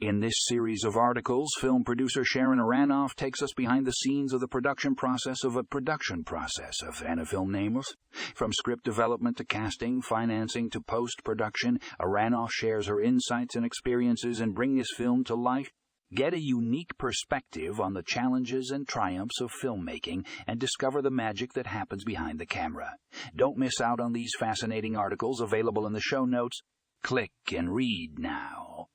In this series of articles, film producer Sharon Aharonoff takes us behind the scenes of the production process of a production process of Anafilm Nameless. From script development to casting, financing to post production, Aharonoff shares her insights and experiences in bringing this film to life. Get a unique perspective on the challenges and triumphs of filmmaking and discover the magic that happens behind the camera. Don't miss out on these fascinating articles available in the show notes. Click and read now.